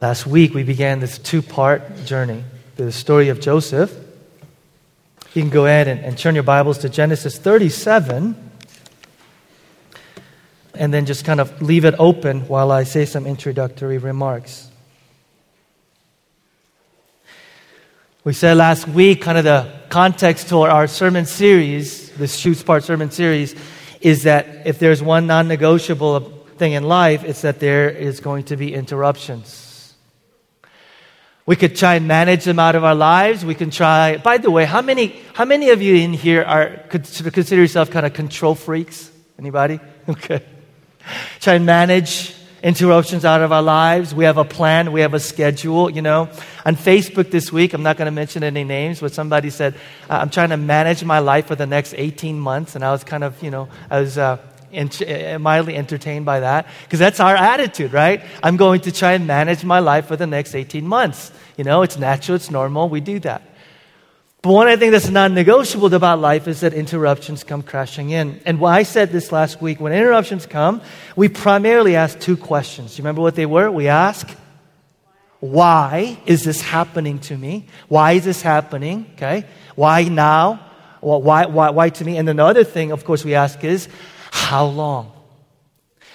Last week, we began this two part journey through the story of Joseph. You can go ahead and, and turn your Bibles to Genesis 37 and then just kind of leave it open while I say some introductory remarks. We said last week, kind of the context to our sermon series, this Shoots Part sermon series, is that if there's one non negotiable thing in life, it's that there is going to be interruptions. We could try and manage them out of our lives. We can try. By the way, how many, how many of you in here are could consider yourself kind of control freaks? Anybody? Okay. Try and manage interruptions out of our lives. We have a plan, we have a schedule, you know. On Facebook this week, I'm not going to mention any names, but somebody said, I'm trying to manage my life for the next 18 months. And I was kind of, you know, I was uh, uh mildly entertained by that because that's our attitude, right? I'm going to try and manage my life for the next 18 months. You know, it's natural, it's normal, we do that. But one I think that's non negotiable about life is that interruptions come crashing in. And why I said this last week when interruptions come, we primarily ask two questions. Do you remember what they were? We ask, why is this happening to me? Why is this happening? Okay. Why now? Why, why, why to me? And then the other thing, of course, we ask is, how long?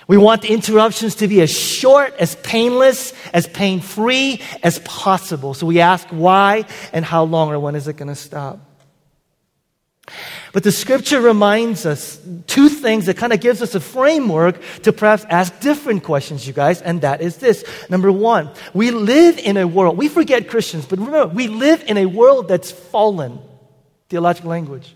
We want the interruptions to be as short, as painless, as pain free as possible. So we ask why and how long or when is it going to stop? But the scripture reminds us two things that kind of gives us a framework to perhaps ask different questions, you guys, and that is this. Number one, we live in a world, we forget Christians, but remember, we live in a world that's fallen. Theological language.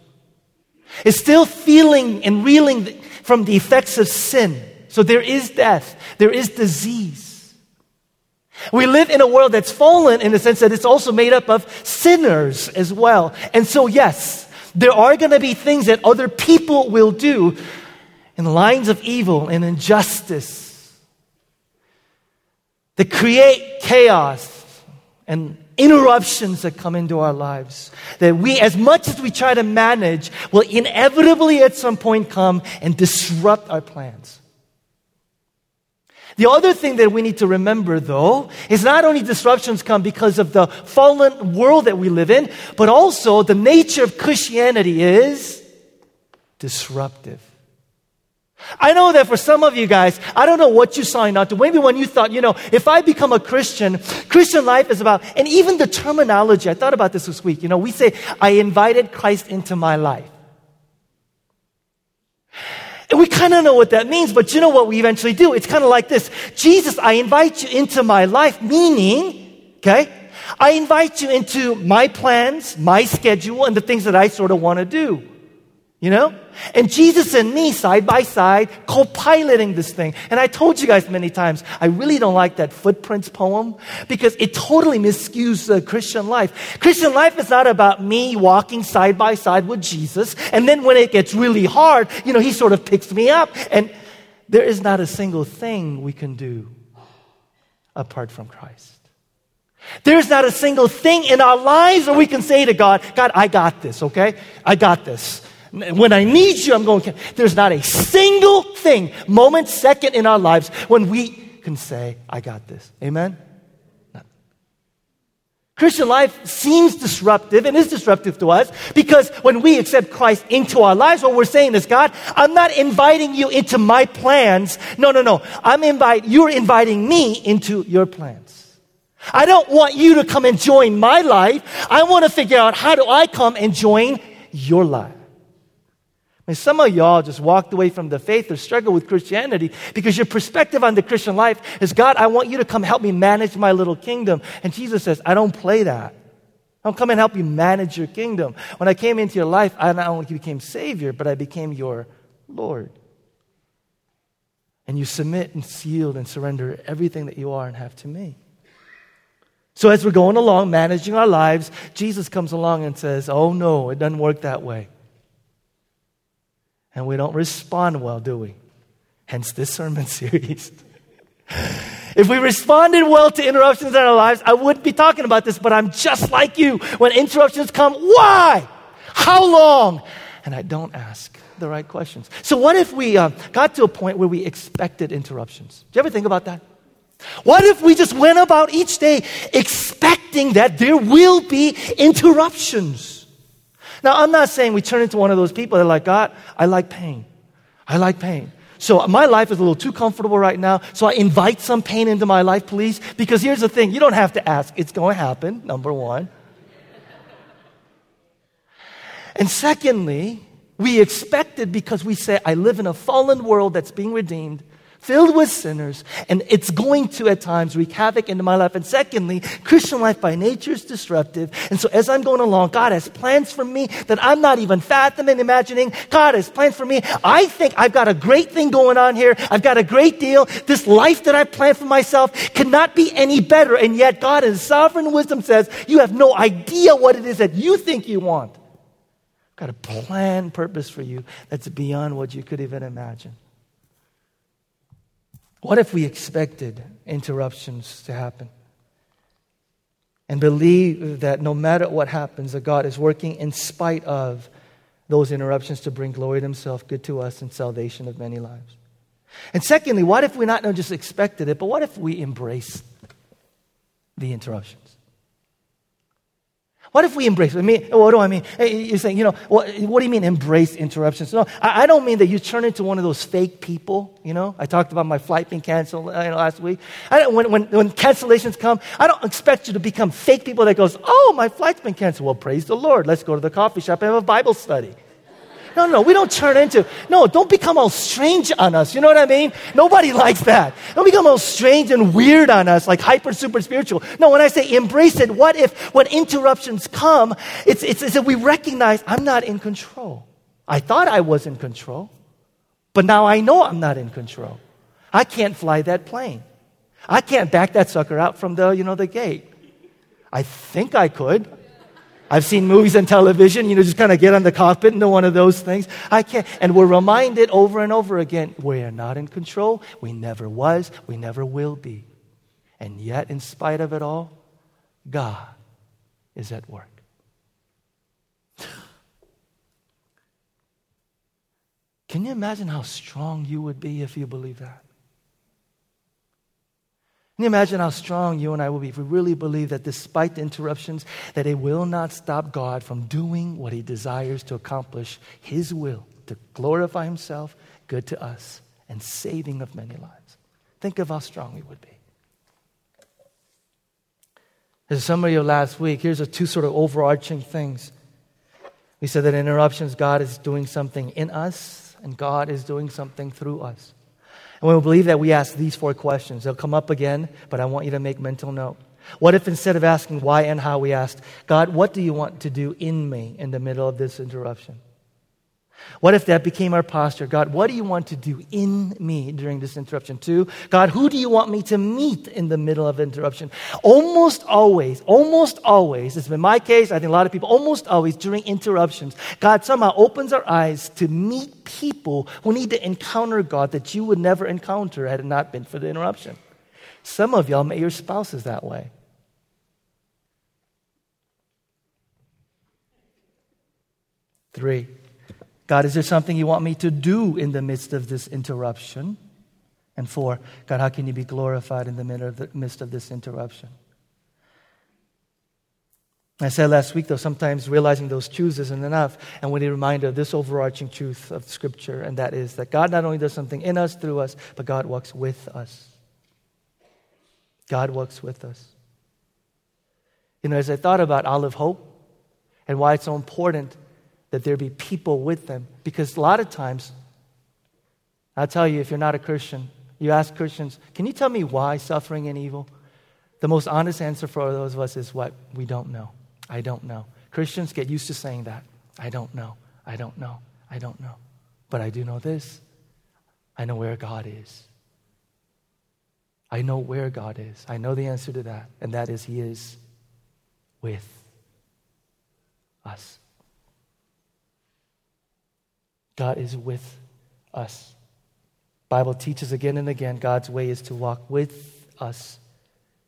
It's still feeling and reeling from the effects of sin. So there is death, there is disease. We live in a world that's fallen in the sense that it's also made up of sinners as well. And so, yes, there are going to be things that other people will do in lines of evil and injustice that create chaos and interruptions that come into our lives that we, as much as we try to manage, will inevitably at some point come and disrupt our plans. The other thing that we need to remember, though, is not only disruptions come because of the fallen world that we live in, but also the nature of Christianity is disruptive. I know that for some of you guys, I don't know what you signed up to. Maybe when you thought, you know, if I become a Christian, Christian life is about, and even the terminology, I thought about this this week. You know, we say, I invited Christ into my life. And we kind of know what that means, but you know what we eventually do? It's kind of like this Jesus, I invite you into my life, meaning, okay, I invite you into my plans, my schedule, and the things that I sort of want to do. You know? And Jesus and me side by side, co piloting this thing. And I told you guys many times, I really don't like that footprints poem because it totally miscues the Christian life. Christian life is not about me walking side by side with Jesus. And then when it gets really hard, you know, he sort of picks me up. And there is not a single thing we can do apart from Christ. There's not a single thing in our lives where we can say to God, God, I got this, okay? I got this. When I need you, I'm going, there's not a single thing, moment, second in our lives when we can say, I got this. Amen? Christian life seems disruptive and is disruptive to us because when we accept Christ into our lives, what we're saying is, God, I'm not inviting you into my plans. No, no, no. I'm invite, you're inviting me into your plans. I don't want you to come and join my life. I want to figure out how do I come and join your life. I mean, some of y'all just walked away from the faith or struggle with Christianity because your perspective on the Christian life is God, I want you to come help me manage my little kingdom. And Jesus says, I don't play that. I don't come and help you manage your kingdom. When I came into your life, I not only became Savior, but I became your Lord. And you submit and yield and surrender everything that you are and have to me. So as we're going along, managing our lives, Jesus comes along and says, Oh no, it doesn't work that way and we don't respond well, do we? Hence this sermon series. if we responded well to interruptions in our lives, I wouldn't be talking about this, but I'm just like you. When interruptions come, why? How long? And I don't ask the right questions. So, what if we uh, got to a point where we expected interruptions? Do you ever think about that? What if we just went about each day expecting that there will be interruptions? Now, I'm not saying we turn into one of those people that are like, God, I like pain. I like pain. So my life is a little too comfortable right now. So I invite some pain into my life, please. Because here's the thing you don't have to ask. It's going to happen, number one. and secondly, we expect it because we say, I live in a fallen world that's being redeemed filled with sinners, and it's going to at times wreak havoc into my life. And secondly, Christian life by nature is disruptive. And so as I'm going along, God has plans for me that I'm not even fathoming, imagining. God has plans for me. I think I've got a great thing going on here. I've got a great deal. This life that I planned for myself cannot be any better. And yet God in sovereign wisdom says, you have no idea what it is that you think you want. I've got a plan, purpose for you that's beyond what you could even imagine. What if we expected interruptions to happen? And believe that no matter what happens, that God is working in spite of those interruptions to bring glory to Himself, good to us, and salvation of many lives. And secondly, what if we not just expected it, but what if we embrace the interruption? What if we embrace? I mean, what do I mean? You're saying, you know, what, what do you mean embrace interruptions? No, I, I, don't mean that you turn into one of those fake people. You know, I talked about my flight being canceled uh, you know, last week. when, when, when cancellations come, I don't expect you to become fake people that goes, oh, my flight's been canceled. Well, praise the Lord. Let's go to the coffee shop and have a Bible study. No, no, we don't turn into, no, don't become all strange on us. You know what I mean? Nobody likes that. Don't become all strange and weird on us, like hyper, super spiritual. No, when I say embrace it, what if when interruptions come, it's, it's as if we recognize I'm not in control. I thought I was in control, but now I know I'm not in control. I can't fly that plane. I can't back that sucker out from the, you know, the gate. I think I could. I've seen movies and television, you know, just kind of get on the cockpit into one of those things. I can't. And we're reminded over and over again we are not in control. We never was. We never will be. And yet, in spite of it all, God is at work. Can you imagine how strong you would be if you believe that? Can you imagine how strong you and I will be if we really believe that despite the interruptions, that it will not stop God from doing what he desires to accomplish his will, to glorify himself, good to us, and saving of many lives. Think of how strong we would be. As a summary of last week, here's a two sort of overarching things. We said that interruptions, God is doing something in us, and God is doing something through us. And when we believe that, we ask these four questions. They'll come up again, but I want you to make mental note. What if instead of asking why and how, we asked, God, what do you want to do in me in the middle of this interruption? What if that became our posture? God, what do you want to do in me during this interruption? Two, God, who do you want me to meet in the middle of interruption? Almost always, almost always, it's been my case, I think a lot of people, almost always during interruptions, God somehow opens our eyes to meet people who need to encounter God that you would never encounter had it not been for the interruption. Some of y'all met your spouses that way. Three, God, is there something you want me to do in the midst of this interruption? And four, God, how can you be glorified in the midst of this interruption? I said last week, though, sometimes realizing those truths isn't enough. And we need a reminder of this overarching truth of Scripture, and that is that God not only does something in us, through us, but God walks with us. God walks with us. You know, as I thought about Olive Hope and why it's so important that there be people with them. Because a lot of times, I'll tell you, if you're not a Christian, you ask Christians, can you tell me why suffering and evil? The most honest answer for those of us is what? We don't know. I don't know. Christians get used to saying that. I don't know. I don't know. I don't know. But I do know this I know where God is. I know where God is. I know the answer to that, and that is He is with us. God is with us. Bible teaches again and again God's way is to walk with us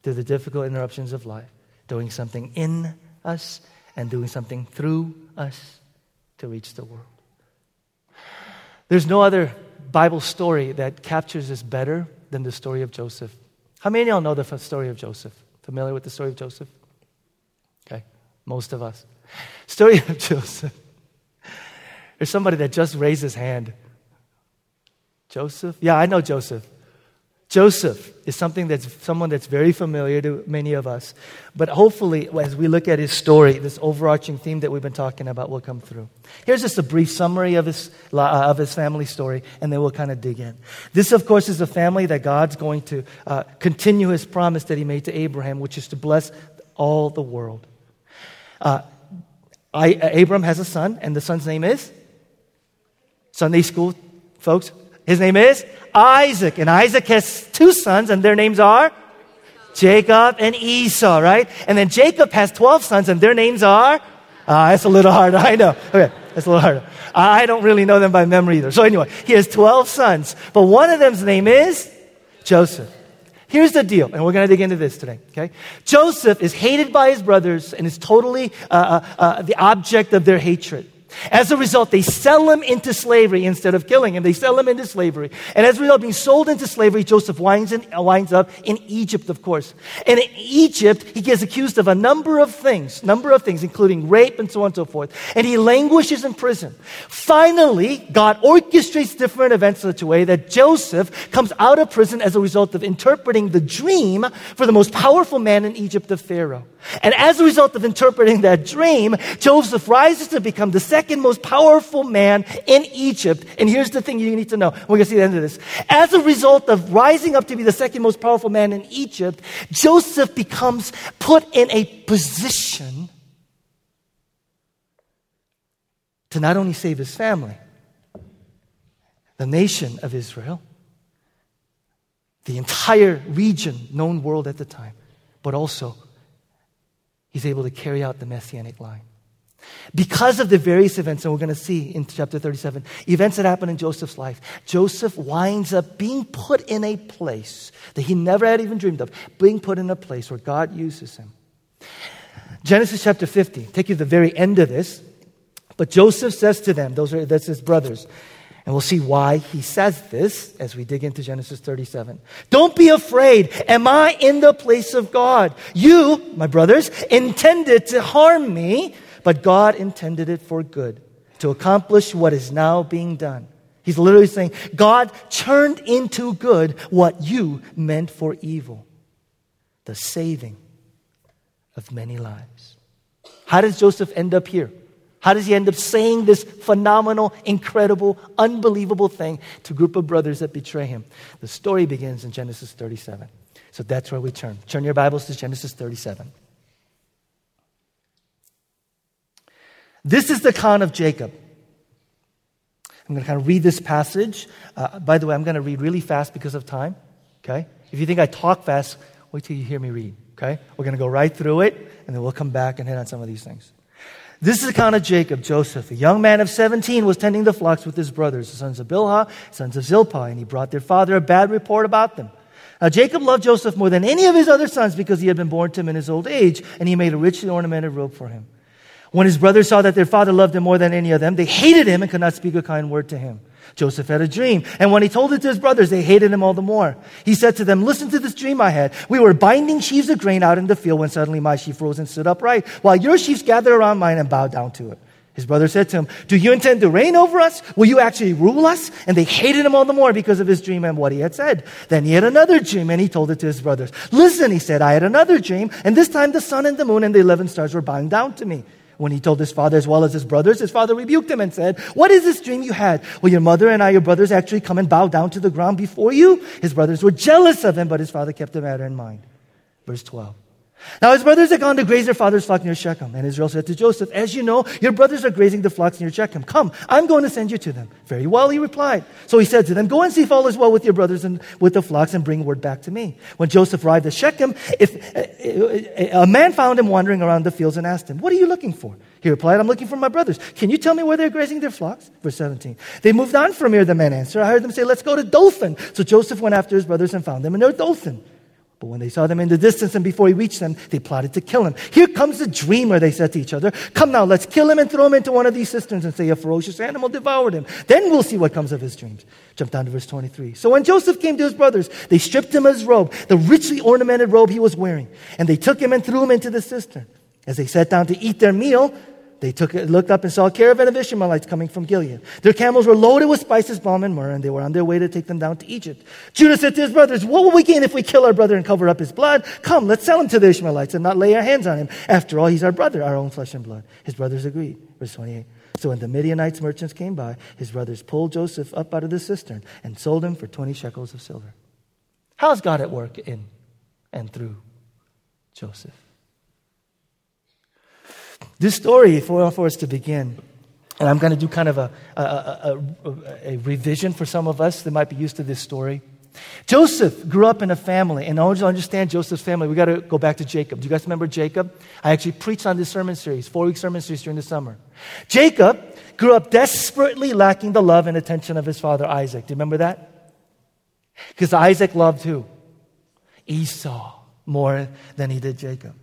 through the difficult interruptions of life, doing something in us and doing something through us to reach the world. There's no other Bible story that captures this better than the story of Joseph. How many of y'all know the story of Joseph? Familiar with the story of Joseph? Okay, most of us. Story of Joseph. There's somebody that just raised his hand. Joseph? Yeah, I know Joseph. Joseph is something that's someone that's very familiar to many of us. But hopefully, as we look at his story, this overarching theme that we've been talking about will come through. Here's just a brief summary of his, uh, of his family story, and then we'll kind of dig in. This, of course, is a family that God's going to uh, continue his promise that he made to Abraham, which is to bless all the world. Uh, I, Abram has a son, and the son's name is? Sunday school, folks. His name is Isaac. And Isaac has two sons, and their names are Jacob and Esau, right? And then Jacob has 12 sons, and their names are? Ah, that's a little harder. I know. Okay, that's a little harder. I don't really know them by memory either. So anyway, he has 12 sons, but one of them's name is Joseph. Here's the deal, and we're going to dig into this today, okay? Joseph is hated by his brothers and is totally uh, uh, uh, the object of their hatred. As a result, they sell him into slavery instead of killing him. They sell him into slavery. And as a result, being sold into slavery, Joseph winds, in, winds up in Egypt, of course. And in Egypt, he gets accused of a number of things, number of things, including rape and so on and so forth. And he languishes in prison. Finally, God orchestrates different events in such a way that Joseph comes out of prison as a result of interpreting the dream for the most powerful man in Egypt, the Pharaoh. And as a result of interpreting that dream, Joseph rises to become the second most powerful man in Egypt. And here's the thing you need to know. We're going to see the end of this. As a result of rising up to be the second most powerful man in Egypt, Joseph becomes put in a position to not only save his family, the nation of Israel, the entire region, known world at the time, but also he's able to carry out the messianic line. Because of the various events, and we're going to see in chapter 37, events that happen in Joseph's life, Joseph winds up being put in a place that he never had even dreamed of, being put in a place where God uses him. Genesis chapter 50, take you to the very end of this. But Joseph says to them, those are that's his brothers, and we'll see why he says this as we dig into Genesis 37. Don't be afraid. Am I in the place of God? You, my brothers, intended to harm me, but God intended it for good, to accomplish what is now being done. He's literally saying, God turned into good what you meant for evil. The saving of many lives. How does Joseph end up here? How does he end up saying this phenomenal, incredible, unbelievable thing to a group of brothers that betray him? The story begins in Genesis 37. So that's where we turn. Turn your Bibles to Genesis 37. This is the account of Jacob. I'm going to kind of read this passage. Uh, by the way, I'm going to read really fast because of time. Okay? If you think I talk fast, wait till you hear me read. Okay? We're going to go right through it, and then we'll come back and hit on some of these things. This is the account of Jacob, Joseph. A young man of 17 was tending the flocks with his brothers, the sons of Bilhah, sons of Zilpah, and he brought their father a bad report about them. Now, Jacob loved Joseph more than any of his other sons because he had been born to him in his old age, and he made a richly ornamented robe for him. When his brothers saw that their father loved him more than any of them, they hated him and could not speak a kind word to him. Joseph had a dream. And when he told it to his brothers, they hated him all the more. He said to them, Listen to this dream I had. We were binding sheaves of grain out in the field when suddenly my sheaf rose and stood upright, while your sheaves gathered around mine and bowed down to it. His brother said to him, Do you intend to reign over us? Will you actually rule us? And they hated him all the more because of his dream and what he had said. Then he had another dream and he told it to his brothers. Listen, he said, I had another dream, and this time the sun and the moon and the eleven stars were bowing down to me. When he told his father as well as his brothers, his father rebuked him and said, What is this dream you had? Will your mother and I, your brothers, actually come and bow down to the ground before you? His brothers were jealous of him, but his father kept the matter in mind. Verse 12. Now his brothers had gone to graze their father's flock near Shechem. And Israel said to Joseph, As you know, your brothers are grazing the flocks near Shechem. Come, I'm going to send you to them. Very well, he replied. So he said to them, Go and see if all is well with your brothers and with the flocks and bring word back to me. When Joseph arrived at Shechem, if a man found him wandering around the fields and asked him, What are you looking for? He replied, I'm looking for my brothers. Can you tell me where they're grazing their flocks? Verse 17. They moved on from here, the man answered. I heard them say, Let's go to Dothan. So Joseph went after his brothers and found them in Dothan. But when they saw them in the distance and before he reached them, they plotted to kill him. Here comes the dreamer, they said to each other. Come now, let's kill him and throw him into one of these cisterns and say a ferocious animal devoured him. Then we'll see what comes of his dreams. Jump down to verse 23. So when Joseph came to his brothers, they stripped him of his robe, the richly ornamented robe he was wearing, and they took him and threw him into the cistern. As they sat down to eat their meal, they took, looked up and saw a caravan of Ishmaelites coming from Gilead. Their camels were loaded with spices, balm, and myrrh, and they were on their way to take them down to Egypt. Judah said to his brothers, What will we gain if we kill our brother and cover up his blood? Come, let's sell him to the Ishmaelites and not lay our hands on him. After all, he's our brother, our own flesh and blood. His brothers agreed. Verse 28. So when the Midianites merchants came by, his brothers pulled Joseph up out of the cistern and sold him for 20 shekels of silver. How's God at work in and through Joseph? This story, for, for us to begin, and I'm going to do kind of a, a, a, a, revision for some of us that might be used to this story. Joseph grew up in a family, and in order to understand Joseph's family, we got to go back to Jacob. Do you guys remember Jacob? I actually preached on this sermon series, four week sermon series during the summer. Jacob grew up desperately lacking the love and attention of his father Isaac. Do you remember that? Because Isaac loved who? Esau more than he did Jacob.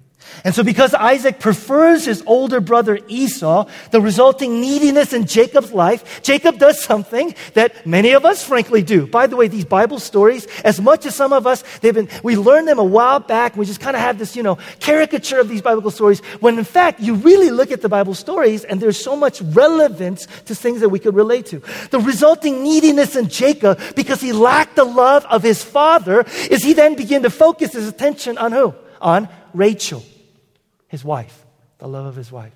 And so, because Isaac prefers his older brother Esau, the resulting neediness in Jacob's life, Jacob does something that many of us frankly do. By the way, these Bible stories, as much as some of us, they've been, we learned them a while back, we just kind of have this, you know, caricature of these biblical stories, when in fact, you really look at the Bible stories and there's so much relevance to things that we could relate to. The resulting neediness in Jacob, because he lacked the love of his father, is he then began to focus his attention on who? On Rachel his wife, the love of his wife.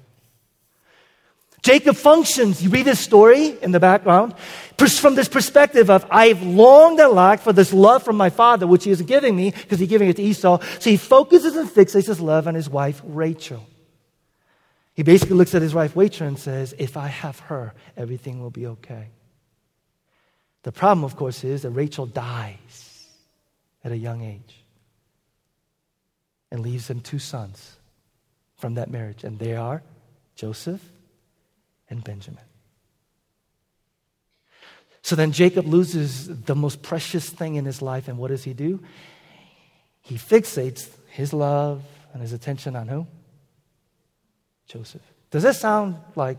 Jacob functions, you read his story in the background, from this perspective of, I've longed and lacked for this love from my father, which he is giving me because he's giving it to Esau. So he focuses and fixates his love on his wife, Rachel. He basically looks at his wife, Rachel, and says, If I have her, everything will be okay. The problem, of course, is that Rachel dies at a young age and leaves him two sons from that marriage, and they are Joseph and Benjamin. So then Jacob loses the most precious thing in his life, and what does he do? He fixates his love and his attention on who? Joseph. Does that sound like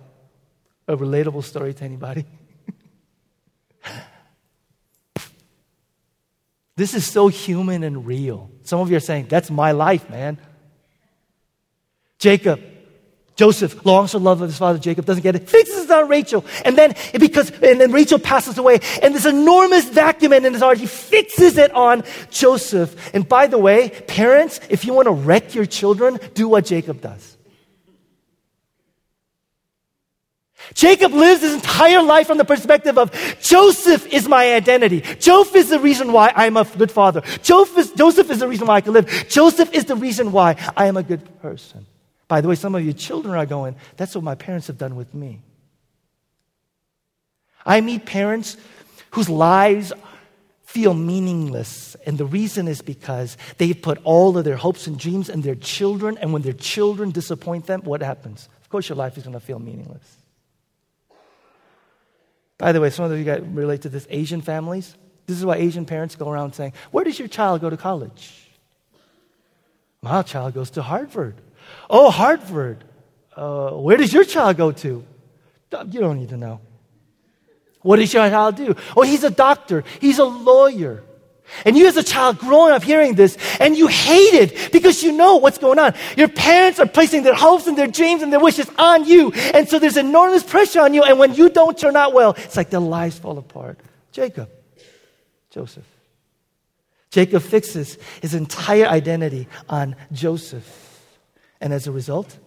a relatable story to anybody? this is so human and real. Some of you are saying, That's my life, man. Jacob, Joseph longs for love of his father Jacob, doesn't get it, fixes it on Rachel. And then because and then Rachel passes away, and this enormous vacuum in his heart, he fixes it on Joseph. And by the way, parents, if you want to wreck your children, do what Jacob does. Jacob lives his entire life from the perspective of Joseph is my identity. Joseph is the reason why I'm a good father. Joseph is, Joseph is the reason why I can live. Joseph is the reason why I am a good person. By the way, some of you children are going, that's what my parents have done with me. I meet parents whose lives feel meaningless. And the reason is because they've put all of their hopes and dreams in their children. And when their children disappoint them, what happens? Of course, your life is going to feel meaningless. By the way, some of you guys relate to this Asian families. This is why Asian parents go around saying, Where does your child go to college? My child goes to Harvard. Oh, Harvard. Uh, where does your child go to? You don't need to know. What does your child do? Oh, he's a doctor. He's a lawyer. And you as a child growing up hearing this, and you hate it because you know what's going on. Your parents are placing their hopes and their dreams and their wishes on you. And so there's enormous pressure on you. And when you don't turn out well, it's like their lives fall apart. Jacob, Joseph. Jacob fixes his entire identity on Joseph. And as a result,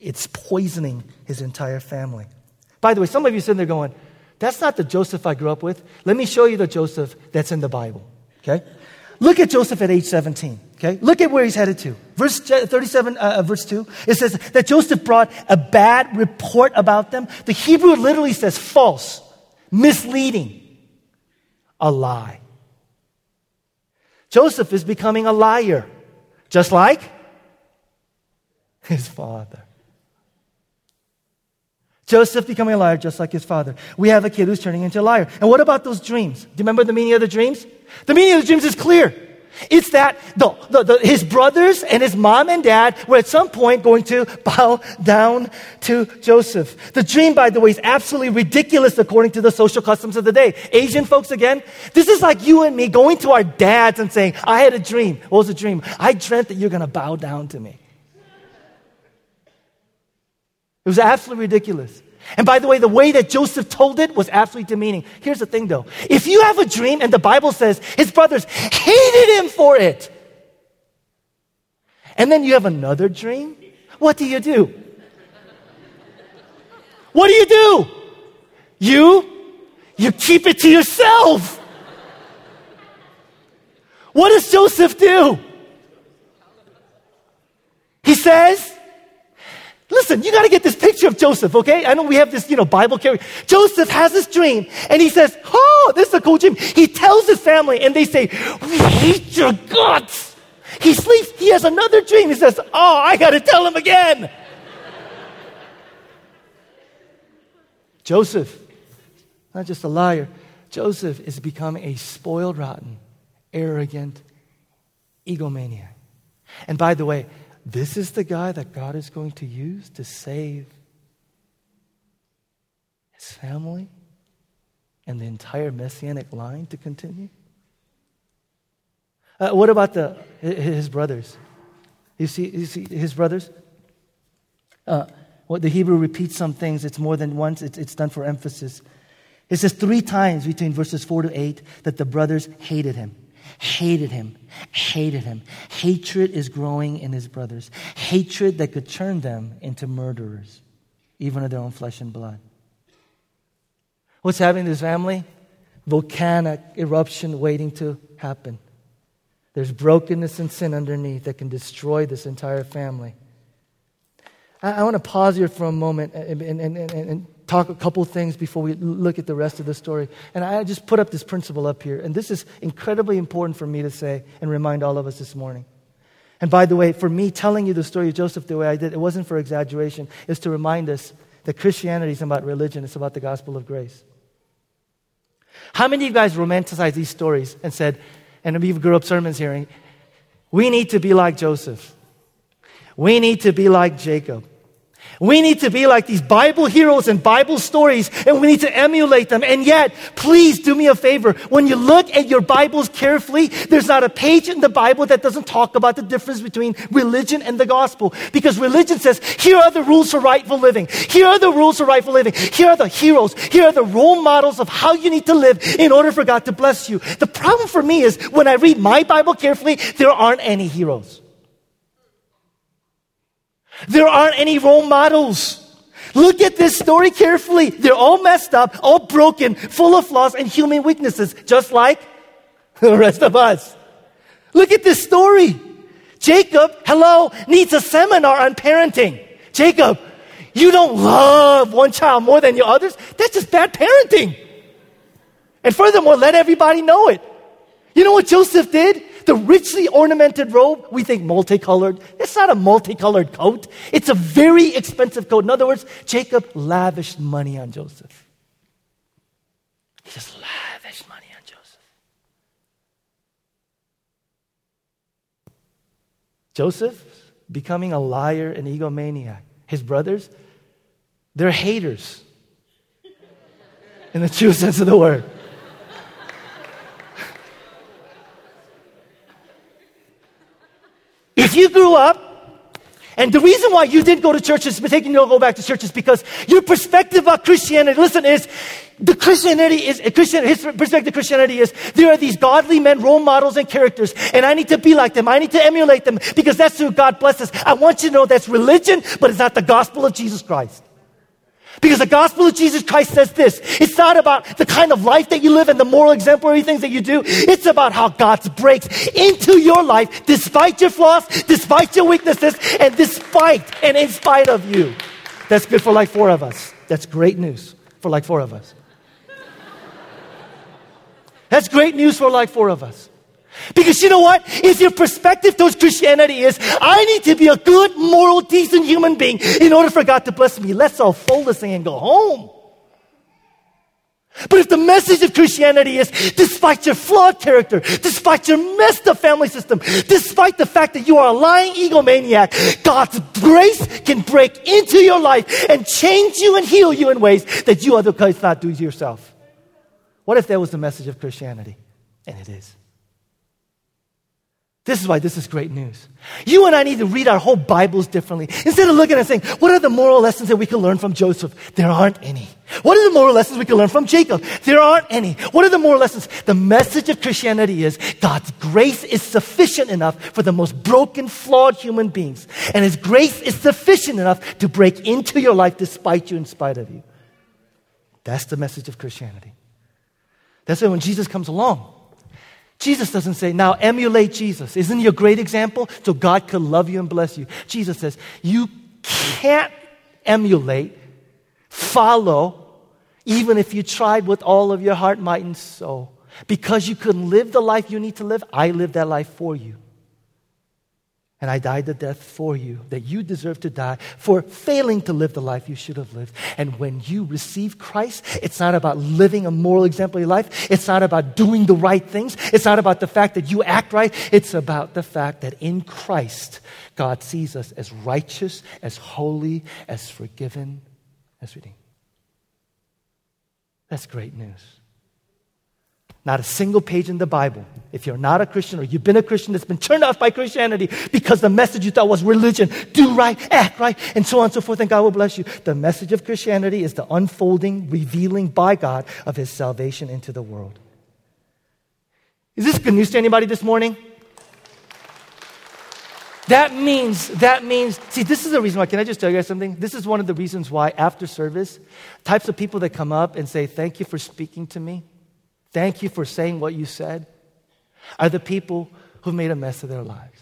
it's poisoning his entire family. By the way, some of you sitting there going, that's not the Joseph I grew up with. Let me show you the Joseph that's in the Bible. Okay? Look at Joseph at age 17. Okay? Look at where he's headed to. Verse 37, uh, uh, verse 2, it says that Joseph brought a bad report about them. The Hebrew literally says false, misleading, a lie. Joseph is becoming a liar, just like his father. Joseph becoming a liar just like his father. We have a kid who's turning into a liar. And what about those dreams? Do you remember the meaning of the dreams? The meaning of the dreams is clear. It's that the, the, the, his brothers and his mom and dad were at some point going to bow down to Joseph. The dream, by the way, is absolutely ridiculous according to the social customs of the day. Asian folks, again, this is like you and me going to our dads and saying, I had a dream. What was the dream? I dreamt that you're going to bow down to me. It was absolutely ridiculous. And by the way, the way that Joseph told it was absolutely demeaning. Here's the thing though. If you have a dream and the Bible says his brothers hated him for it, and then you have another dream, what do you do? What do you do? You, you keep it to yourself. What does Joseph do? He says, Listen, you got to get this picture of Joseph, okay? I know we have this, you know, Bible carry. Joseph has this dream, and he says, "Oh, this is a cool dream." He tells his family, and they say, "We hate your guts." He sleeps. He has another dream. He says, "Oh, I got to tell him again." Joseph, not just a liar. Joseph is becoming a spoiled, rotten, arrogant egomaniac. And by the way, this is the guy that God is going to use to save his family and the entire messianic line to continue? Uh, what about the, his brothers? You see, you see his brothers? Uh, what the Hebrew repeats some things, it's more than once, it's, it's done for emphasis. It says three times between verses 4 to 8 that the brothers hated him hated him, hated him. Hatred is growing in his brothers. Hatred that could turn them into murderers, even of their own flesh and blood. What's happening to this family? Volcanic eruption waiting to happen. There's brokenness and sin underneath that can destroy this entire family. I, I want to pause here for a moment and, and, and, and talk a couple things before we look at the rest of the story. And I just put up this principle up here. And this is incredibly important for me to say and remind all of us this morning. And by the way, for me telling you the story of Joseph the way I did, it wasn't for exaggeration. It's to remind us that Christianity is about religion, it's about the gospel of grace. How many of you guys romanticize these stories and said, and we grew up sermons hearing, we need to be like Joseph. We need to be like Jacob. We need to be like these Bible heroes and Bible stories, and we need to emulate them. And yet, please do me a favor. When you look at your Bibles carefully, there's not a page in the Bible that doesn't talk about the difference between religion and the gospel. Because religion says, here are the rules for rightful living. Here are the rules for rightful living. Here are the heroes. Here are the role models of how you need to live in order for God to bless you. The problem for me is when I read my Bible carefully, there aren't any heroes. There aren't any role models. Look at this story carefully. They're all messed up, all broken, full of flaws and human weaknesses, just like the rest of us. Look at this story. Jacob, hello, needs a seminar on parenting. Jacob, you don't love one child more than your others. That's just bad parenting. And furthermore, let everybody know it. You know what Joseph did? The richly ornamented robe, we think multicolored. It's not a multicolored coat. It's a very expensive coat. In other words, Jacob lavished money on Joseph. He just lavished money on Joseph. Joseph becoming a liar and egomaniac. His brothers, they're haters in the true sense of the word. If you grew up and the reason why you didn't go to churches, but taking to go back to church is because your perspective about Christianity, listen, is the Christianity is, uh, Christian, his perspective of Christianity is there are these godly men, role models and characters, and I need to be like them. I need to emulate them because that's who God blesses. I want you to know that's religion, but it's not the gospel of Jesus Christ. Because the gospel of Jesus Christ says this. It's not about the kind of life that you live and the moral exemplary things that you do. It's about how God breaks into your life despite your flaws, despite your weaknesses, and despite and in spite of you. That's good for like four of us. That's great news for like four of us. That's great news for like four of us. Because you know what? If your perspective towards Christianity is, I need to be a good, moral, decent human being in order for God to bless me, let's all fold this thing and go home. But if the message of Christianity is, despite your flawed character, despite your messed up family system, despite the fact that you are a lying egomaniac, God's grace can break into your life and change you and heal you in ways that you otherwise not do to yourself. What if that was the message of Christianity? And it is. This is why this is great news. You and I need to read our whole Bibles differently. Instead of looking and saying, what are the moral lessons that we can learn from Joseph? There aren't any. What are the moral lessons we can learn from Jacob? There aren't any. What are the moral lessons? The message of Christianity is God's grace is sufficient enough for the most broken, flawed human beings. And His grace is sufficient enough to break into your life despite you, in spite of you. That's the message of Christianity. That's why when Jesus comes along, Jesus doesn't say, now emulate Jesus. Isn't he a great example? So God could love you and bless you. Jesus says, you can't emulate, follow, even if you tried with all of your heart, might, and soul. Because you couldn't live the life you need to live, I live that life for you. And I died the death for you, that you deserve to die for failing to live the life you should have lived. And when you receive Christ, it's not about living a moral exemplary life. It's not about doing the right things. It's not about the fact that you act right. It's about the fact that in Christ, God sees us as righteous, as holy, as forgiven, as redeemed. That's great news. Not a single page in the Bible. If you're not a Christian or you've been a Christian that's been turned off by Christianity because the message you thought was religion, do right, act right, and so on and so forth, and God will bless you. The message of Christianity is the unfolding, revealing by God of his salvation into the world. Is this good news to anybody this morning? That means, that means, see, this is the reason why. Can I just tell you guys something? This is one of the reasons why after service, types of people that come up and say, Thank you for speaking to me. Thank you for saying what you said are the people who've made a mess of their lives.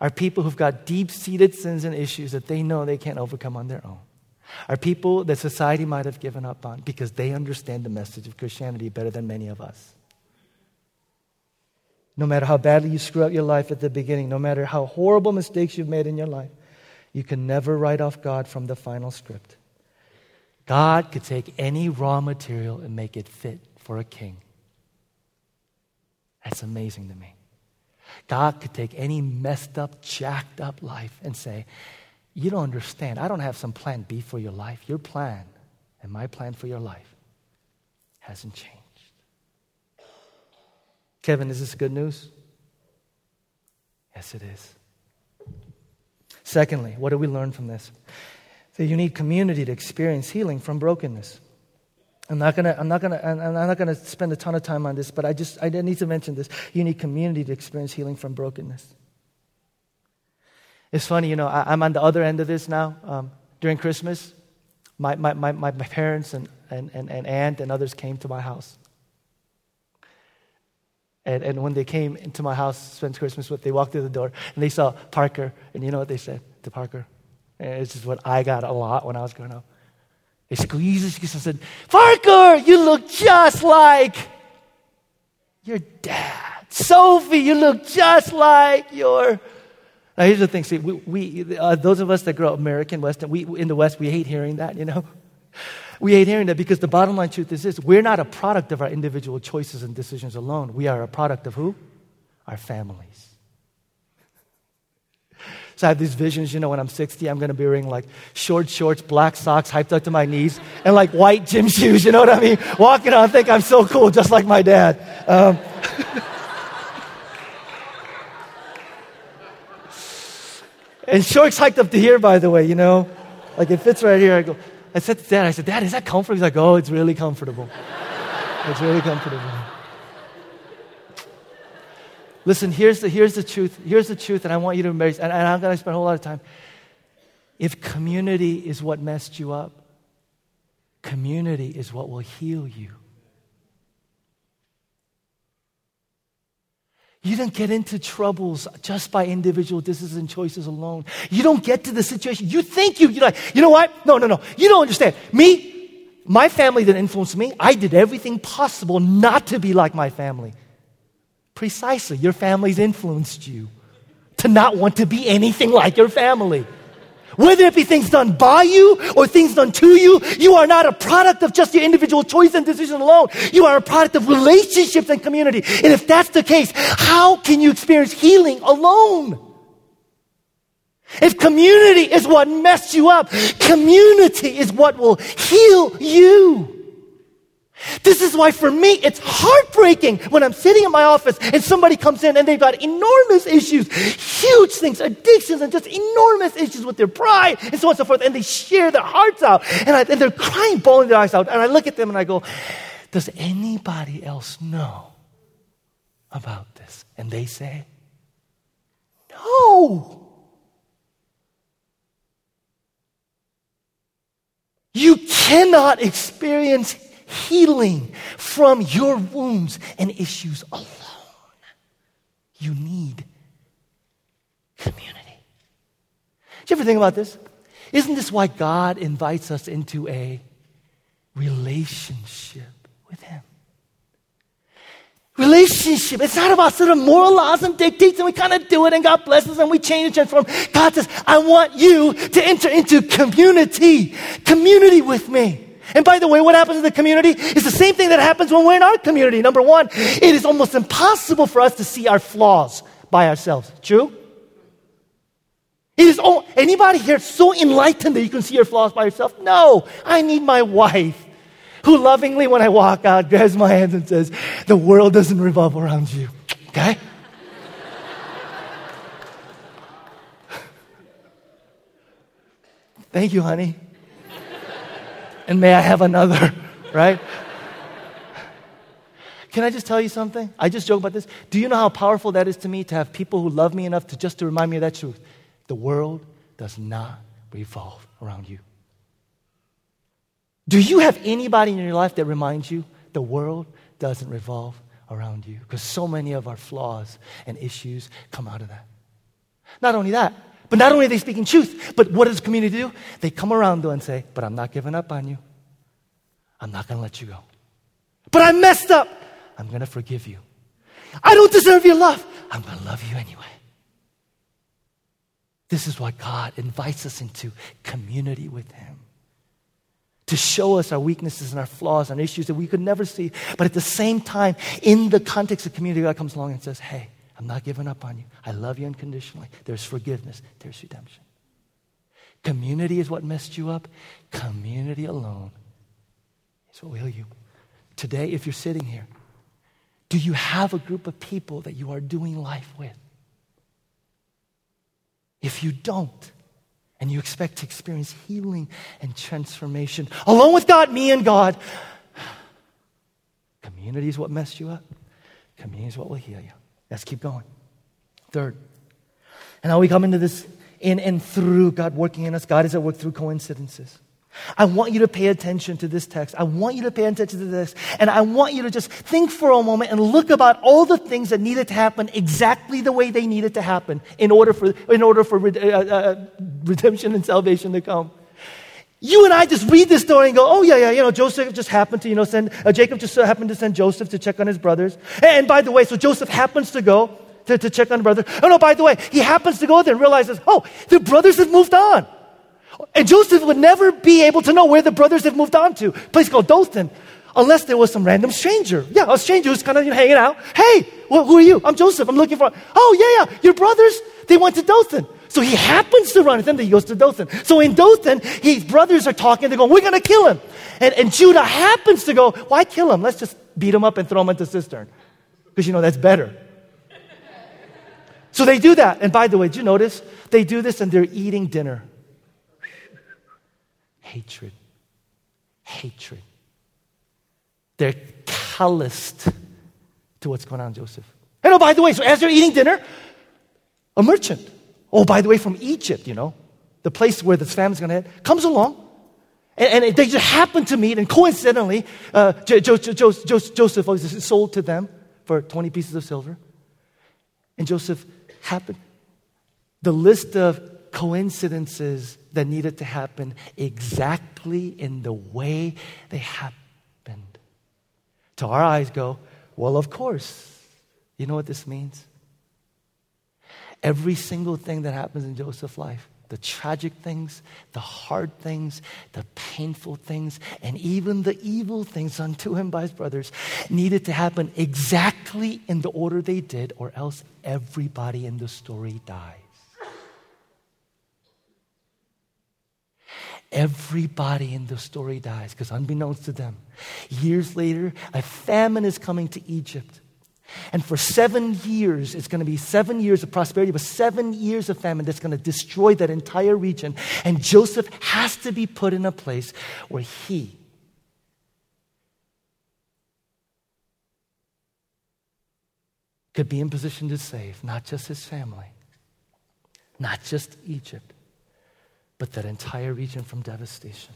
Are people who've got deep seated sins and issues that they know they can't overcome on their own. Are people that society might have given up on because they understand the message of Christianity better than many of us. No matter how badly you screw up your life at the beginning, no matter how horrible mistakes you've made in your life, you can never write off God from the final script. God could take any raw material and make it fit for a king. That's amazing to me. God could take any messed up, jacked up life and say, You don't understand. I don't have some plan B for your life. Your plan and my plan for your life hasn't changed. Kevin, is this good news? Yes, it is. Secondly, what do we learn from this? That you need community to experience healing from brokenness. I'm not gonna, I'm not gonna, I'm not gonna spend a ton of time on this, but I just, I need to mention this. You need community to experience healing from brokenness. It's funny, you know, I, am on the other end of this now. Um, during Christmas, my, my, my, my parents and, and, and, and aunt and others came to my house. And, and when they came into my house, spent Christmas with, they walked through the door and they saw Parker, and you know what they said to Parker? And it's just what I got a lot when I was growing up. He squeezes and said, Parker, you look just like your dad. Sophie, you look just like your. Now, here's the thing. See, we, we uh, those of us that grow up American Western, we, in the West, we hate hearing that, you know? We hate hearing that because the bottom line truth is this we're not a product of our individual choices and decisions alone. We are a product of who? Our families. So I have these visions, you know, when I'm 60, I'm going to be wearing like short shorts, black socks, hyped up to my knees, and like white gym shoes, you know what I mean? Walking around, think I'm so cool, just like my dad. Um, and shorts hiked up to here, by the way, you know? Like it fits right here. I go, I said to dad, I said, Dad, is that comfortable? He's like, oh, it's really comfortable. It's really comfortable. Listen, here's the, here's the truth. Here's the truth, and I want you to embrace, and, and I'm going to spend a whole lot of time. If community is what messed you up, community is what will heal you. You don't get into troubles just by individual decisions and choices alone. You don't get to the situation. You think you, you're like, you know what? No, no, no. You don't understand. Me, my family that influenced me, I did everything possible not to be like my family. Precisely. Your family's influenced you to not want to be anything like your family. Whether it be things done by you or things done to you, you are not a product of just your individual choice and decision alone. You are a product of relationships and community. And if that's the case, how can you experience healing alone? If community is what messed you up, community is what will heal you. This is why for me it's heartbreaking when I'm sitting in my office and somebody comes in and they've got enormous issues, huge things, addictions, and just enormous issues with their pride and so on and so forth. And they share their hearts out and, I, and they're crying, bawling their eyes out. And I look at them and I go, Does anybody else know about this? And they say, No. You cannot experience healing from your wounds and issues alone. You need community. Did you ever think about this? Isn't this why God invites us into a relationship with Him? Relationship. It's not about sort of moral laws and dictates and we kind of do it and God blesses and we change and transform. God says, I want you to enter into community. Community with me. And by the way, what happens in the community is the same thing that happens when we're in our community. Number one, it is almost impossible for us to see our flaws by ourselves. True? It is anybody here so enlightened that you can see your flaws by yourself? No, I need my wife who lovingly, when I walk out, grabs my hands and says, The world doesn't revolve around you. Okay? Thank you, honey and may I have another, right? Can I just tell you something? I just joke about this. Do you know how powerful that is to me to have people who love me enough to just to remind me of that truth? The world does not revolve around you. Do you have anybody in your life that reminds you the world doesn't revolve around you? Because so many of our flaws and issues come out of that. Not only that, but not only are they speaking truth, but what does community do? They come around though and say, But I'm not giving up on you. I'm not going to let you go. But I messed up. I'm going to forgive you. I don't deserve your love. I'm going to love you anyway. This is why God invites us into community with Him to show us our weaknesses and our flaws and issues that we could never see. But at the same time, in the context of community, God comes along and says, Hey, I'm not giving up on you. I love you unconditionally. There's forgiveness, there's redemption. Community is what messed you up. Community alone is what will heal you. Today, if you're sitting here, do you have a group of people that you are doing life with? If you don't, and you expect to experience healing and transformation alone with God, me and God, community is what messed you up. Community is what will heal you. Let's keep going. Third, and now we come into this in and through God working in us. God is at work through coincidences. I want you to pay attention to this text. I want you to pay attention to this. And I want you to just think for a moment and look about all the things that needed to happen exactly the way they needed to happen in order for, in order for uh, uh, redemption and salvation to come. You and I just read this story and go, oh, yeah, yeah, you know, Joseph just happened to, you know, send, uh, Jacob just happened to send Joseph to check on his brothers. And by the way, so Joseph happens to go to, to check on the brother. Oh, no, by the way, he happens to go there and realizes, oh, the brothers have moved on. And Joseph would never be able to know where the brothers have moved on to. Place called Dothan. Unless there was some random stranger. Yeah, a stranger who's kind of you know, hanging out. Hey, well, who are you? I'm Joseph. I'm looking for, oh, yeah, yeah, your brothers, they went to Dothan. So he happens to run he goes to Dothan. So in Dothan, his brothers are talking, they're going, We're gonna kill him. And, and Judah happens to go, Why kill him? Let's just beat him up and throw him into the cistern. Because you know that's better. so they do that. And by the way, did you notice? They do this and they're eating dinner. Hatred. Hatred. They're calloused to what's going on, Joseph. And oh, by the way, so as they're eating dinner, a merchant Oh, by the way, from Egypt, you know, the place where this family's going to head, comes along. And, and, they just happen to meet, and coincidentally, uh, jo- jo- jo- Joseph was sold to them for 20 pieces of silver. And Joseph happened. The list of coincidences that needed to happen exactly in the way they happened. To our eyes, go, well, of course. You know what this means? Every single thing that happens in Joseph's life the tragic things, the hard things, the painful things, and even the evil things unto him by his brothers needed to happen exactly in the order they did, or else everybody in the story dies. Everybody in the story dies because, unbeknownst to them, years later, a famine is coming to Egypt. And for seven years, it's going to be seven years of prosperity, but seven years of famine that's going to destroy that entire region. And Joseph has to be put in a place where he could be in position to save not just his family, not just Egypt, but that entire region from devastation.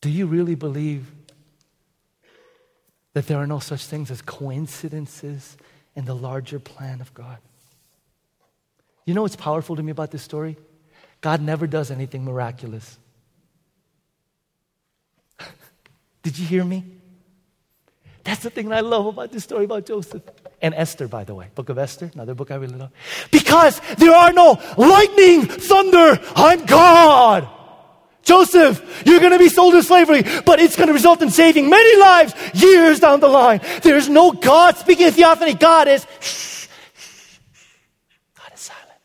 Do you really believe that there are no such things as coincidences in the larger plan of God? You know what's powerful to me about this story? God never does anything miraculous. Did you hear me? That's the thing I love about this story about Joseph. And Esther, by the way. Book of Esther, another book I really love. Because there are no lightning, thunder, I'm God. Joseph, you're going to be sold into slavery, but it's going to result in saving many lives years down the line. There's no God speaking in theophany. God is, shh. God is silent.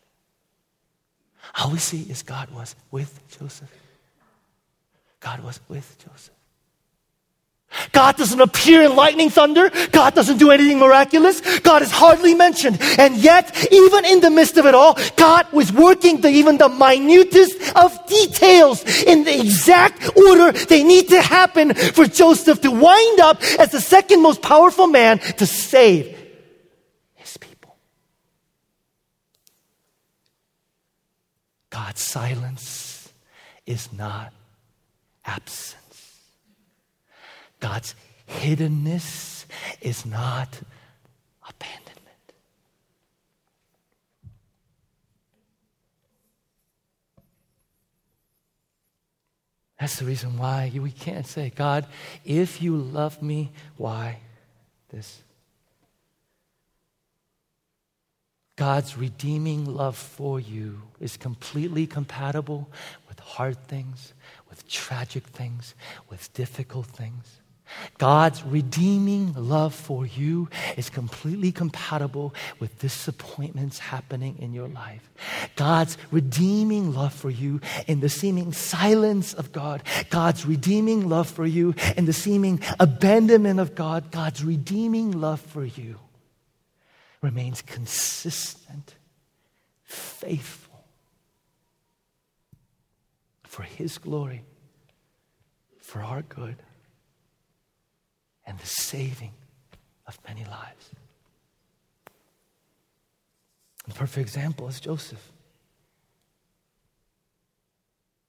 All we see is God was with Joseph. God was with Joseph. God doesn't appear in lightning thunder. God doesn't do anything miraculous. God is hardly mentioned. And yet, even in the midst of it all, God was working the, even the minutest of details in the exact order they need to happen for Joseph to wind up as the second most powerful man to save his people. God's silence is not absent. God's hiddenness is not abandonment. That's the reason why we can't say, God, if you love me, why this? God's redeeming love for you is completely compatible with hard things, with tragic things, with difficult things. God's redeeming love for you is completely compatible with disappointments happening in your life. God's redeeming love for you in the seeming silence of God, God's redeeming love for you in the seeming abandonment of God, God's redeeming love for you remains consistent, faithful for His glory, for our good and the saving of many lives. The perfect example is Joseph.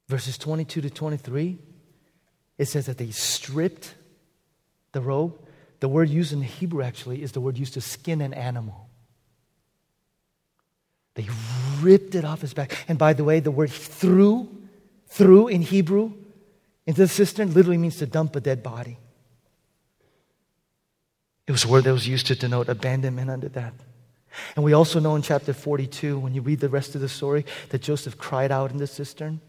Verses 22 to 23, it says that they stripped the robe. The word used in Hebrew actually is the word used to skin an animal. They ripped it off his back. And by the way, the word threw, threw in Hebrew into the cistern literally means to dump a dead body. It was a word that was used to denote abandonment under that. And we also know in chapter 42, when you read the rest of the story, that Joseph cried out in the cistern.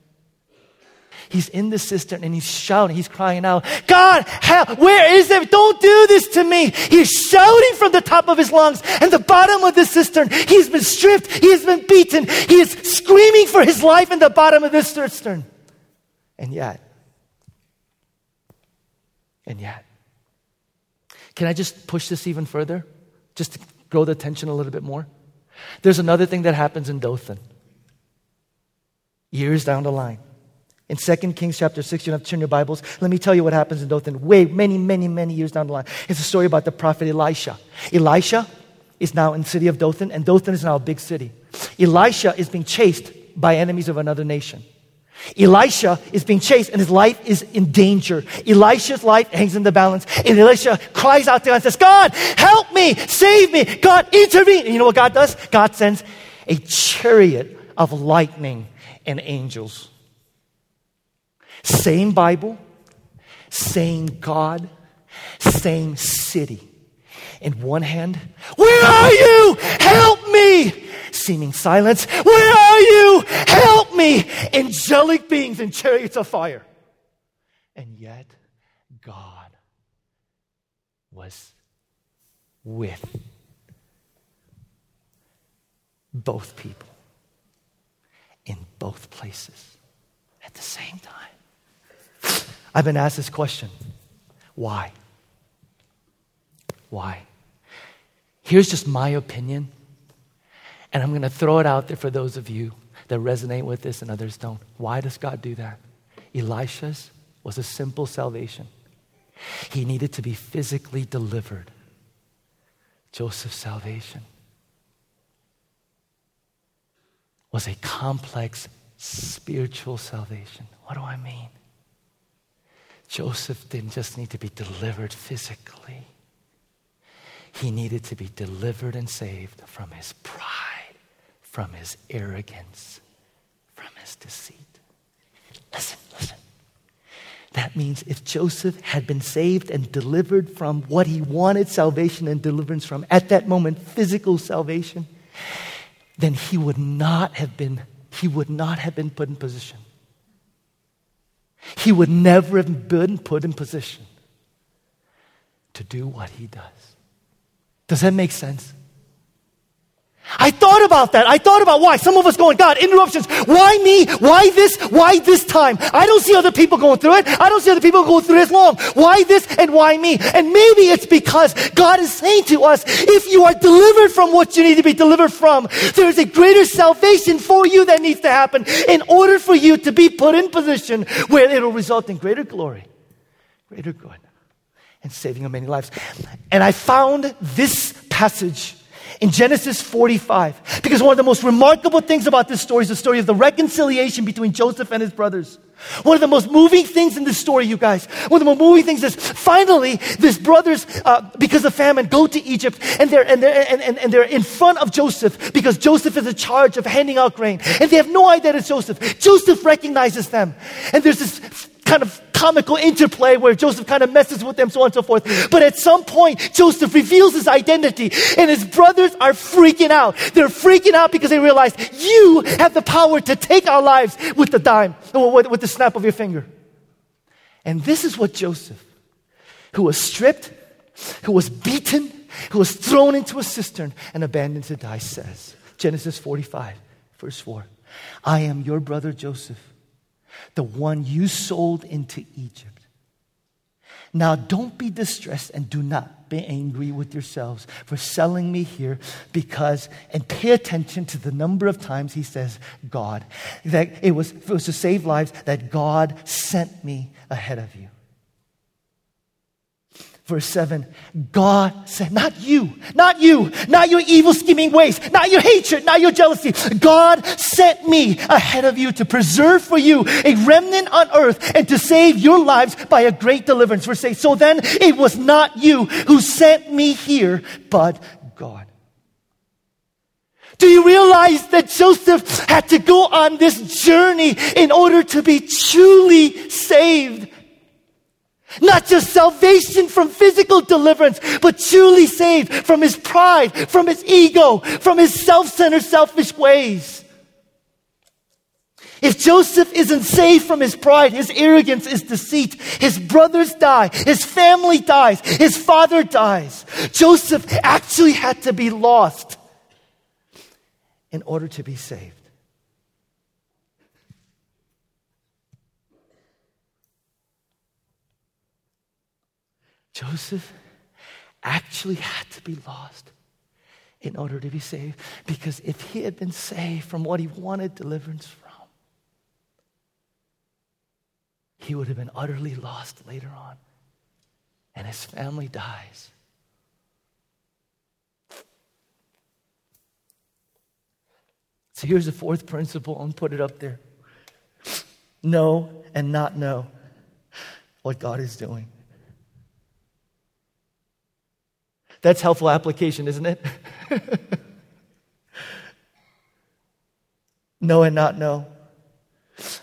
He's in the cistern and he's shouting, he's crying out, God, where is it? Don't do this to me. He's shouting from the top of his lungs and the bottom of the cistern. He's been stripped, he has been beaten, he is screaming for his life in the bottom of this cistern. And yet, and yet, can I just push this even further? Just to grow the tension a little bit more? There's another thing that happens in Dothan. Years down the line. In 2 Kings chapter 6, you have to turn your Bibles. Let me tell you what happens in Dothan way, many, many, many years down the line. It's a story about the prophet Elisha. Elisha is now in the city of Dothan, and Dothan is now a big city. Elisha is being chased by enemies of another nation. Elisha is being chased and his life is in danger. Elisha's life hangs in the balance. And Elisha cries out to God and says, God, help me, save me. God, intervene. And you know what God does? God sends a chariot of lightning and angels. Same Bible, same God, same city. In one hand, Where are you? Help me! Seeming silence, Where are you? Help me! Angelic beings in chariots of fire. And yet, God was with both people in both places at the same time. I've been asked this question why? Why? Here's just my opinion, and I'm going to throw it out there for those of you that resonate with this and others don't. Why does God do that? Elisha's was a simple salvation. He needed to be physically delivered. Joseph's salvation was a complex spiritual salvation. What do I mean? Joseph didn't just need to be delivered physically, he needed to be delivered and saved from his pride, from his arrogance, from his deceit. Listen, listen. That means if Joseph had been saved and delivered from what he wanted salvation and deliverance from at that moment, physical salvation, then he would not have been, he would not have been put in position. He would never have been put in position to do what he does. Does that make sense? I thought about that. I thought about why. Some of us going, God, interruptions. Why me? Why this? Why this time? I don't see other people going through it. I don't see other people going through this long. Why this and why me? And maybe it's because God is saying to us, if you are delivered from what you need to be delivered from, there's a greater salvation for you that needs to happen in order for you to be put in position where it'll result in greater glory, greater good, and saving of many lives. And I found this passage in Genesis 45. Because one of the most remarkable things about this story is the story of the reconciliation between Joseph and his brothers. One of the most moving things in this story, you guys, one of the most moving things is finally, these brothers, uh, because of famine, go to Egypt and they're, and, they're, and, and, and they're in front of Joseph because Joseph is in charge of handing out grain. And they have no idea it's Joseph. Joseph recognizes them. And there's this kind of comical interplay where Joseph kind of messes with them, so on and so forth. But at some point, Joseph reveals his identity, and his brothers are freaking out. They're freaking out because they realize you have the power to take our lives with the dime, with, the snap of your finger. And this is what Joseph, who was stripped, who was beaten, who was thrown into a cistern and abandoned to die, says Genesis 45, verse 4 I am your brother Joseph the one you sold into Egypt. Now, don't be distressed and do not be angry with yourselves for selling me here because, and pay attention to the number of times he says, God. That it was, it was to save lives that God sent me ahead of you. Verse 7 God said, Not you, not you, not your evil scheming ways, not your hatred, not your jealousy. God sent me ahead of you to preserve for you a remnant on earth and to save your lives by a great deliverance. Verse 8 So then it was not you who sent me here, but God. Do you realize that Joseph had to go on this journey in order to be truly saved? Not just salvation from physical deliverance, but truly saved from his pride, from his ego, from his self-centered, selfish ways. If Joseph isn't saved from his pride, his arrogance, his deceit, his brothers die, his family dies, his father dies. Joseph actually had to be lost in order to be saved. Joseph actually had to be lost in order to be saved. Because if he had been saved from what he wanted deliverance from, he would have been utterly lost later on. And his family dies. So here's the fourth principle, and put it up there know and not know what God is doing. That's helpful application, isn't it? know and not know.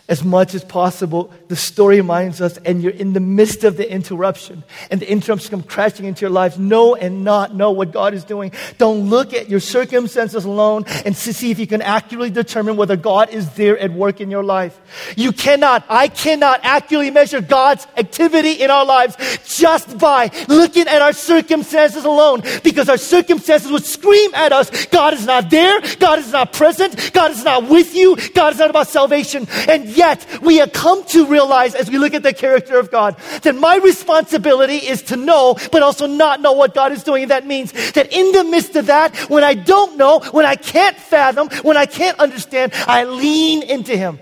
As much as possible, the story reminds us, and you're in the midst of the interruption, and the interruption come crashing into your life. Know and not know what God is doing. Don't look at your circumstances alone and see if you can accurately determine whether God is there at work in your life. You cannot, I cannot accurately measure God's activity in our lives just by looking at our circumstances alone, because our circumstances would scream at us, God is not there, God is not present, God is not with you, God is not about salvation. And yet, we have come to realize as we look at the character of God that my responsibility is to know, but also not know what God is doing. And that means that in the midst of that, when I don't know, when I can't fathom, when I can't understand, I lean into Him.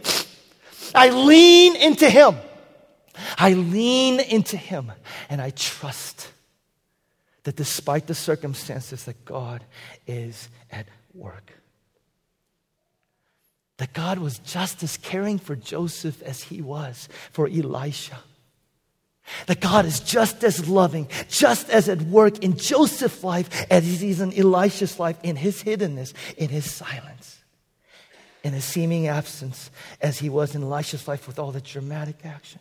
I lean into Him. I lean into Him and I trust that despite the circumstances that God is at work that God was just as caring for Joseph as he was for Elisha. That God is just as loving, just as at work in Joseph's life as he is in Elisha's life, in his hiddenness, in his silence, in his seeming absence, as he was in Elisha's life with all the dramatic action.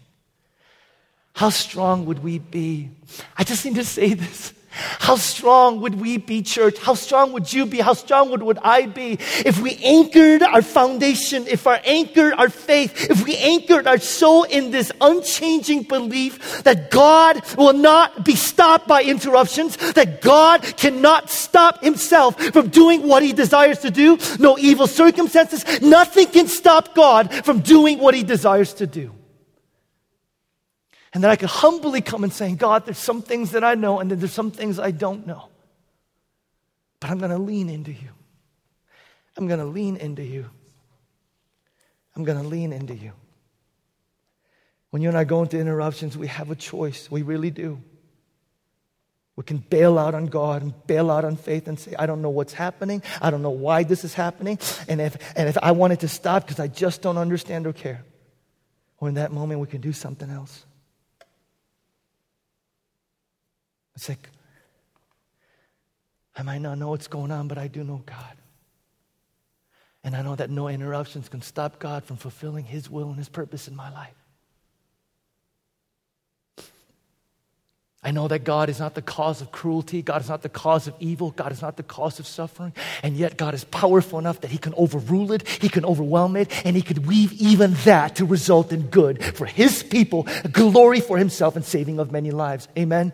How strong would we be? I just need to say this. How strong would we be, church? How strong would you be? How strong would, would I be if we anchored our foundation, if we anchored our faith, if we anchored our soul in this unchanging belief that God will not be stopped by interruptions, that God cannot stop himself from doing what he desires to do? No evil circumstances, nothing can stop God from doing what he desires to do. And then I could humbly come and say, God, there's some things that I know, and then there's some things I don't know. But I'm going to lean into you. I'm going to lean into you. I'm going to lean into you. When you and I go into interruptions, we have a choice. We really do. We can bail out on God and bail out on faith and say, I don't know what's happening. I don't know why this is happening. And if, and if I want it to stop because I just don't understand or care, or in that moment, we can do something else. It's like, I might not know what's going on, but I do know God. And I know that no interruptions can stop God from fulfilling His will and His purpose in my life. I know that God is not the cause of cruelty. God is not the cause of evil. God is not the cause of suffering. And yet, God is powerful enough that He can overrule it, He can overwhelm it, and He could weave even that to result in good for His people, glory for Himself, and saving of many lives. Amen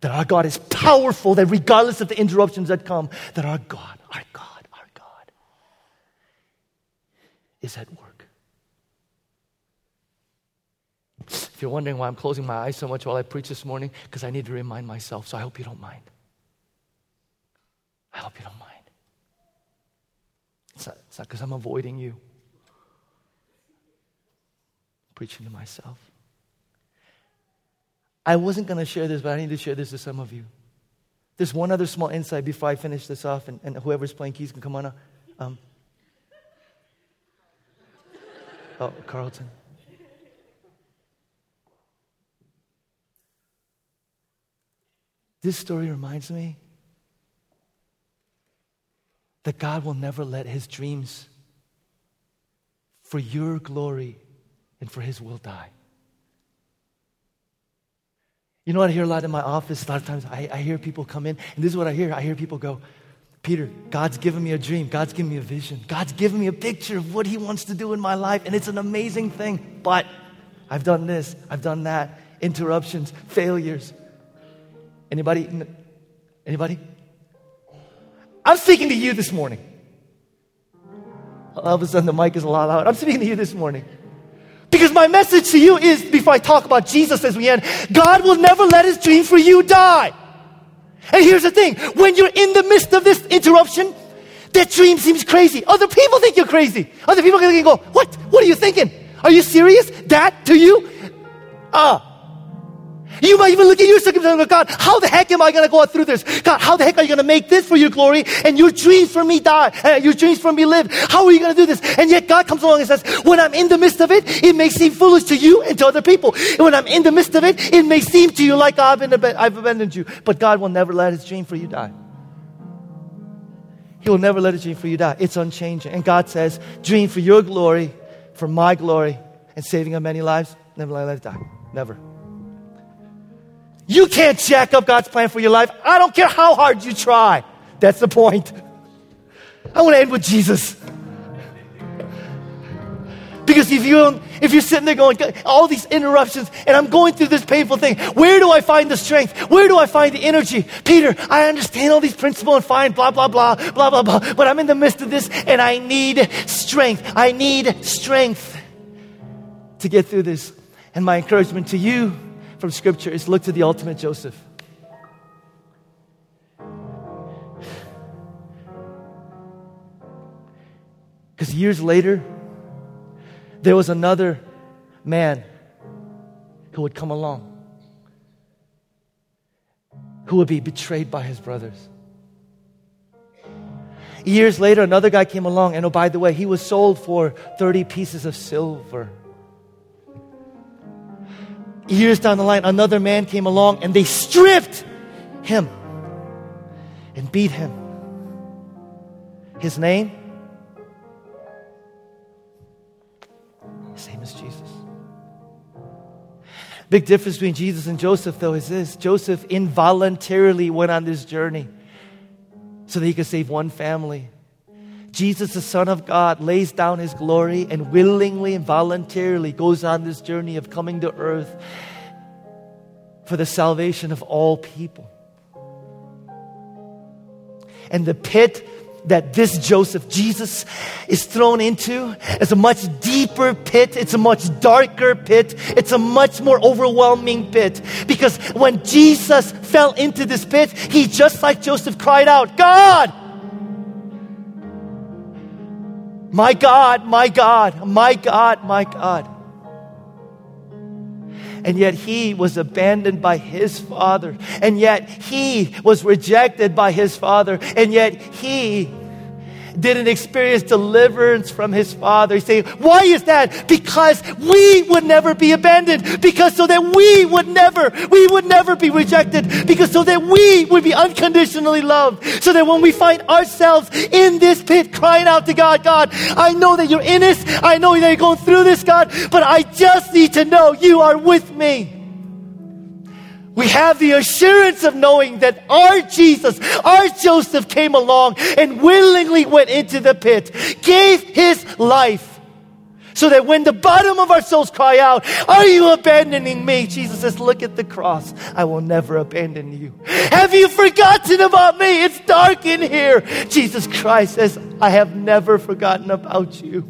that our God is powerful, that regardless of the interruptions that come, that our God, our God, our God is at work. If you're wondering why I'm closing my eyes so much while I preach this morning, because I need to remind myself, so I hope you don't mind. I hope you don't mind. It's not because I'm avoiding you. I'm preaching to myself. I wasn't going to share this, but I need to share this to some of you. There's one other small insight before I finish this off, and, and whoever's playing keys can come on up. Um, oh, Carlton. This story reminds me that God will never let his dreams for your glory and for his will die. You know what I hear a lot in my office? A lot of times I, I hear people come in, and this is what I hear. I hear people go, Peter, God's given me a dream. God's given me a vision. God's given me a picture of what He wants to do in my life, and it's an amazing thing. But I've done this, I've done that, interruptions, failures. Anybody? Anybody? I'm speaking to you this morning. All of a sudden, the mic is a lot louder. I'm speaking to you this morning. Because my message to you is, before I talk about Jesus as we end, God will never let his dream for you die. And here's the thing when you're in the midst of this interruption, that dream seems crazy. Other people think you're crazy. Other people can go, What? What are you thinking? Are you serious? That to you? Ah. Uh, you might even look at your circumstance and go, God, how the heck am I going to go through this? God, how the heck are you going to make this for your glory and your dreams for me die, and your dreams for me live? How are you going to do this? And yet God comes along and says, when I'm in the midst of it, it may seem foolish to you and to other people. And when I'm in the midst of it, it may seem to you like I've, I've abandoned you. But God will never let his dream for you die. He will never let a dream for you die. It's unchanging. And God says, dream for your glory, for my glory, and saving of many lives. Never let it die. Never. You can't jack up God's plan for your life. I don't care how hard you try. That's the point. I want to end with Jesus. Because if you if you're sitting there going all these interruptions and I'm going through this painful thing, where do I find the strength? Where do I find the energy? Peter, I understand all these principles and fine, blah blah blah, blah blah blah. But I'm in the midst of this and I need strength. I need strength to get through this. And my encouragement to you from Scripture is look to the ultimate Joseph. Because years later, there was another man who would come along who would be betrayed by his brothers. Years later, another guy came along, and oh, by the way, he was sold for 30 pieces of silver. Years down the line, another man came along and they stripped him and beat him. His name? His name is Jesus. Big difference between Jesus and Joseph, though, is this Joseph involuntarily went on this journey so that he could save one family. Jesus, the Son of God, lays down his glory and willingly and voluntarily goes on this journey of coming to earth for the salvation of all people. And the pit that this Joseph, Jesus, is thrown into is a much deeper pit. It's a much darker pit. It's a much more overwhelming pit. Because when Jesus fell into this pit, he just like Joseph cried out, God! My God, my God, my God, my God. And yet he was abandoned by his father. And yet he was rejected by his father. And yet he didn't experience deliverance from his father. He's saying, why is that? Because we would never be abandoned. Because so that we would never, we would never be rejected. Because so that we would be unconditionally loved. So that when we find ourselves in this pit crying out to God, God, I know that you're in this. I know that you're going through this, God, but I just need to know you are with me we have the assurance of knowing that our Jesus, our Joseph came along and willingly went into the pit, gave his life. So that when the bottom of our souls cry out, Are you abandoning me? Jesus says, Look at the cross. I will never abandon you. Have you forgotten about me? It's dark in here. Jesus Christ says, I have never forgotten about you.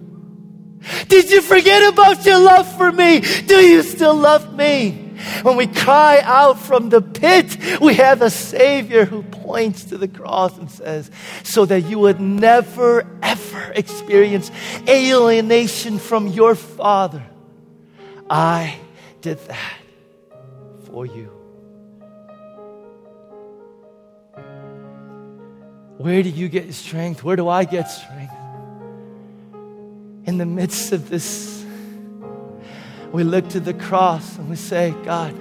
Did you forget about your love for me? Do you still love me? When we cry out from the pit, we have a Savior who points to the cross and says, so that you would never, ever experience alienation from your Father. I did that for you. Where do you get strength? Where do I get strength? In the midst of this we look to the cross and we say, God,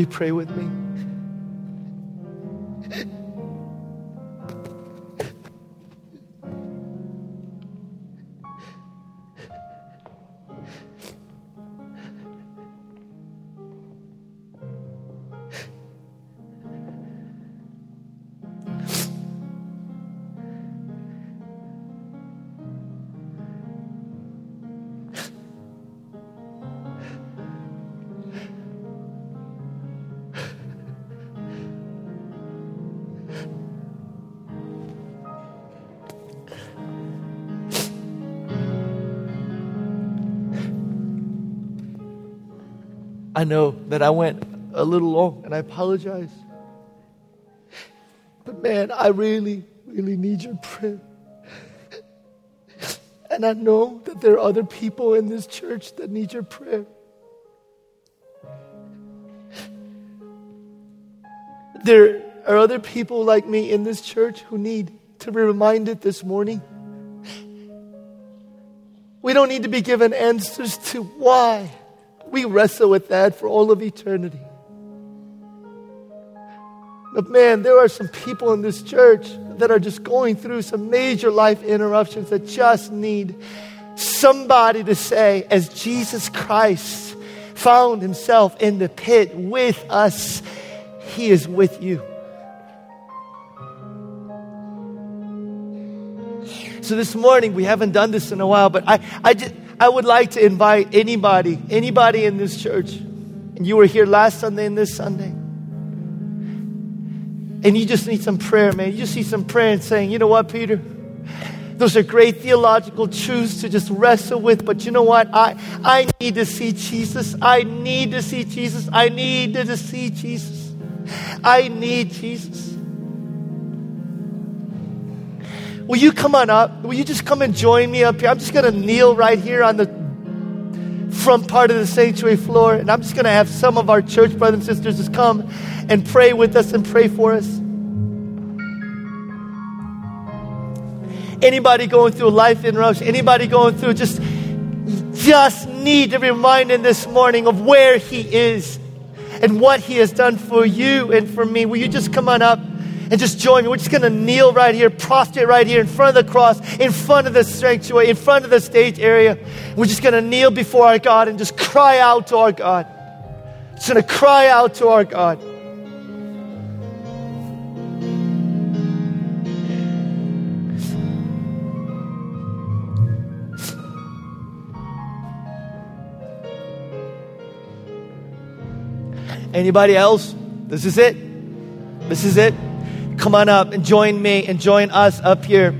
you pray with me? I know that I went a little long and I apologize. But man, I really, really need your prayer. And I know that there are other people in this church that need your prayer. There are other people like me in this church who need to be reminded this morning. We don't need to be given answers to why we wrestle with that for all of eternity. But man, there are some people in this church that are just going through some major life interruptions that just need somebody to say, as Jesus Christ found himself in the pit with us, he is with you. So this morning, we haven't done this in a while, but I, I just, I would like to invite anybody, anybody in this church, and you were here last Sunday and this Sunday, and you just need some prayer, man. You just need some prayer and saying, you know what, Peter? Those are great theological truths to just wrestle with, but you know what? I, I need to see Jesus. I need to see Jesus. I need to see Jesus. I need Jesus. Will you come on up? Will you just come and join me up here? I'm just going to kneel right here on the front part of the sanctuary floor, and I'm just going to have some of our church brothers and sisters just come and pray with us and pray for us. Anybody going through life interruption, anybody going through just just need to be reminded this morning of where he is and what he has done for you and for me. Will you just come on up? And just join me. We're just going to kneel right here, prostrate right here in front of the cross, in front of the sanctuary, in front of the stage area. We're just going to kneel before our God and just cry out to our God. Just going to cry out to our God. Anybody else? This is it. This is it come on up and join me and join us up here.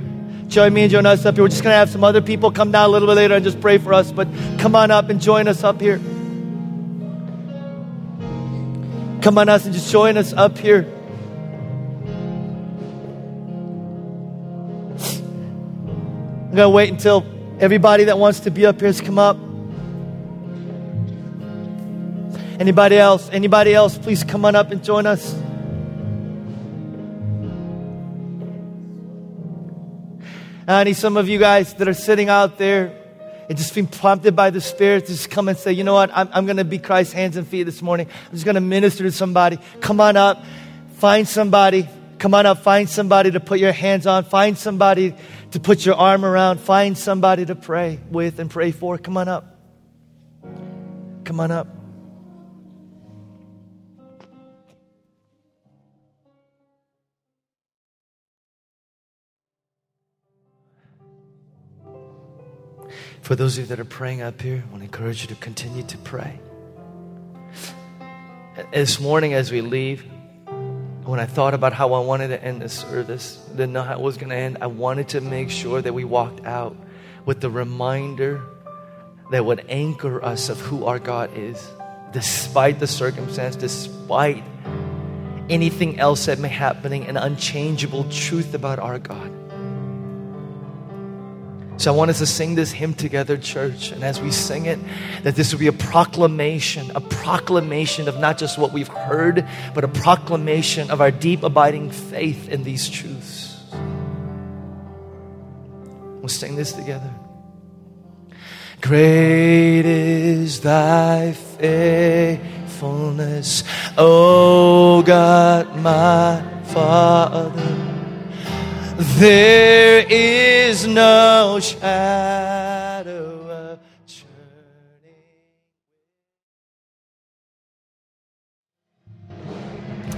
Join me and join us up here. We're just going to have some other people come down a little bit later and just pray for us, but come on up and join us up here. Come on us and just join us up here. I'm going to wait until everybody that wants to be up here has come up. Anybody else? Anybody else? Please come on up and join us. Uh, I need some of you guys that are sitting out there and just being prompted by the Spirit to just come and say, you know what, I'm, I'm going to be Christ's hands and feet this morning. I'm just going to minister to somebody. Come on up, find somebody. Come on up, find somebody to put your hands on. Find somebody to put your arm around. Find somebody to pray with and pray for. Come on up. Come on up. For those of you that are praying up here, I want to encourage you to continue to pray. This morning, as we leave, when I thought about how I wanted to end this service, didn't know how it was going to end, I wanted to make sure that we walked out with the reminder that would anchor us of who our God is, despite the circumstance, despite anything else that may be happening, an unchangeable truth about our God. So I want us to sing this hymn together, church. And as we sing it, that this will be a proclamation, a proclamation of not just what we've heard, but a proclamation of our deep, abiding faith in these truths. We'll sing this together. Great is thy faithfulness, O God, my Father. There is no shadow of turning.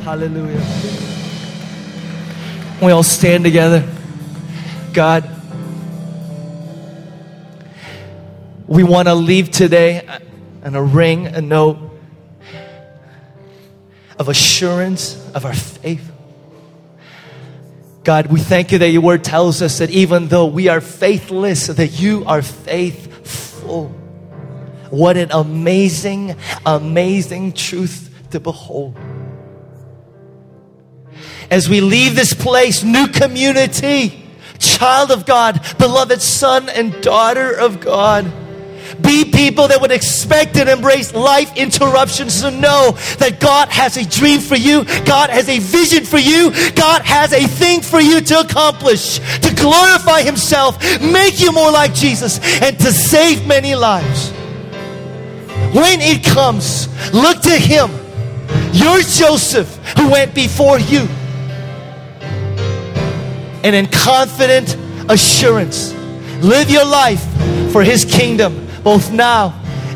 Hallelujah. We all stand together. God, we want to leave today and a ring, a note of assurance of our faith. God, we thank you that your word tells us that even though we are faithless, that you are faithful. What an amazing, amazing truth to behold. As we leave this place, new community, child of God, beloved son and daughter of God, be people that would expect and embrace life interruptions to know that God has a dream for you, God has a vision for you, God has a thing for you to accomplish, to glorify Himself, make you more like Jesus, and to save many lives. When it comes, look to Him. Your Joseph who went before you. And in confident assurance, live your life for His kingdom both now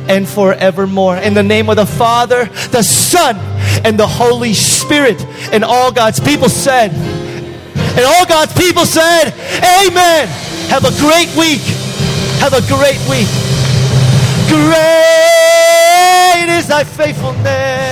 and forevermore. In the name of the Father, the Son, and the Holy Spirit. And all God's people said, and all God's people said, Amen. Have a great week. Have a great week. Great is thy faithfulness.